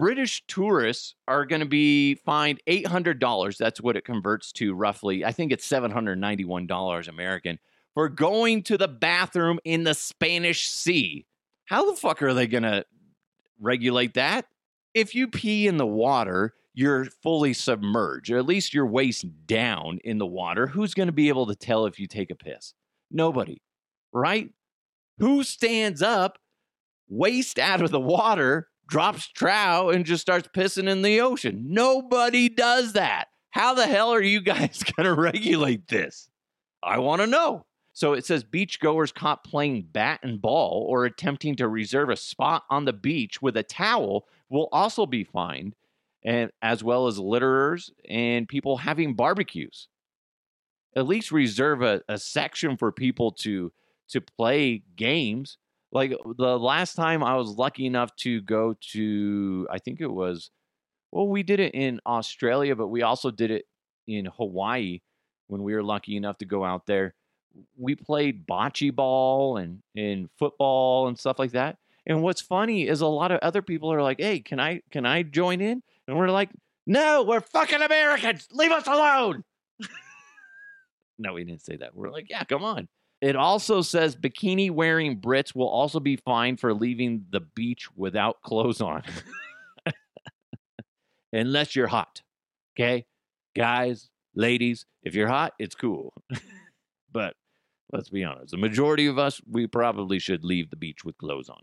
British tourists are going to be fined $800. That's what it converts to roughly. I think it's $791 American for going to the bathroom in the Spanish Sea. How the fuck are they going to regulate that? If you pee in the water, you're fully submerged, or at least you're waist down in the water. Who's going to be able to tell if you take a piss? Nobody, right? Who stands up, waist out of the water, drops trow, and just starts pissing in the ocean? Nobody does that. How the hell are you guys going to regulate this? I want to know. So it says beachgoers caught playing bat and ball or attempting to reserve a spot on the beach with a towel will also be fined, and as well as litterers and people having barbecues. At least reserve a, a section for people to to play games. Like uh, the last time I was lucky enough to go to, I think it was, well, we did it in Australia, but we also did it in Hawaii when we were lucky enough to go out there we played bocce ball and, and football and stuff like that. And what's funny is a lot of other people are like, "Hey, can I can I join in?" And we're like, "No, we're fucking Americans. Leave us alone." no, we didn't say that. We're like, "Yeah, come on." It also says bikini wearing Brits will also be fined for leaving the beach without clothes on. Unless you're hot. Okay? Guys, ladies, if you're hot, it's cool. but let's be honest, the majority of us, we probably should leave the beach with clothes on.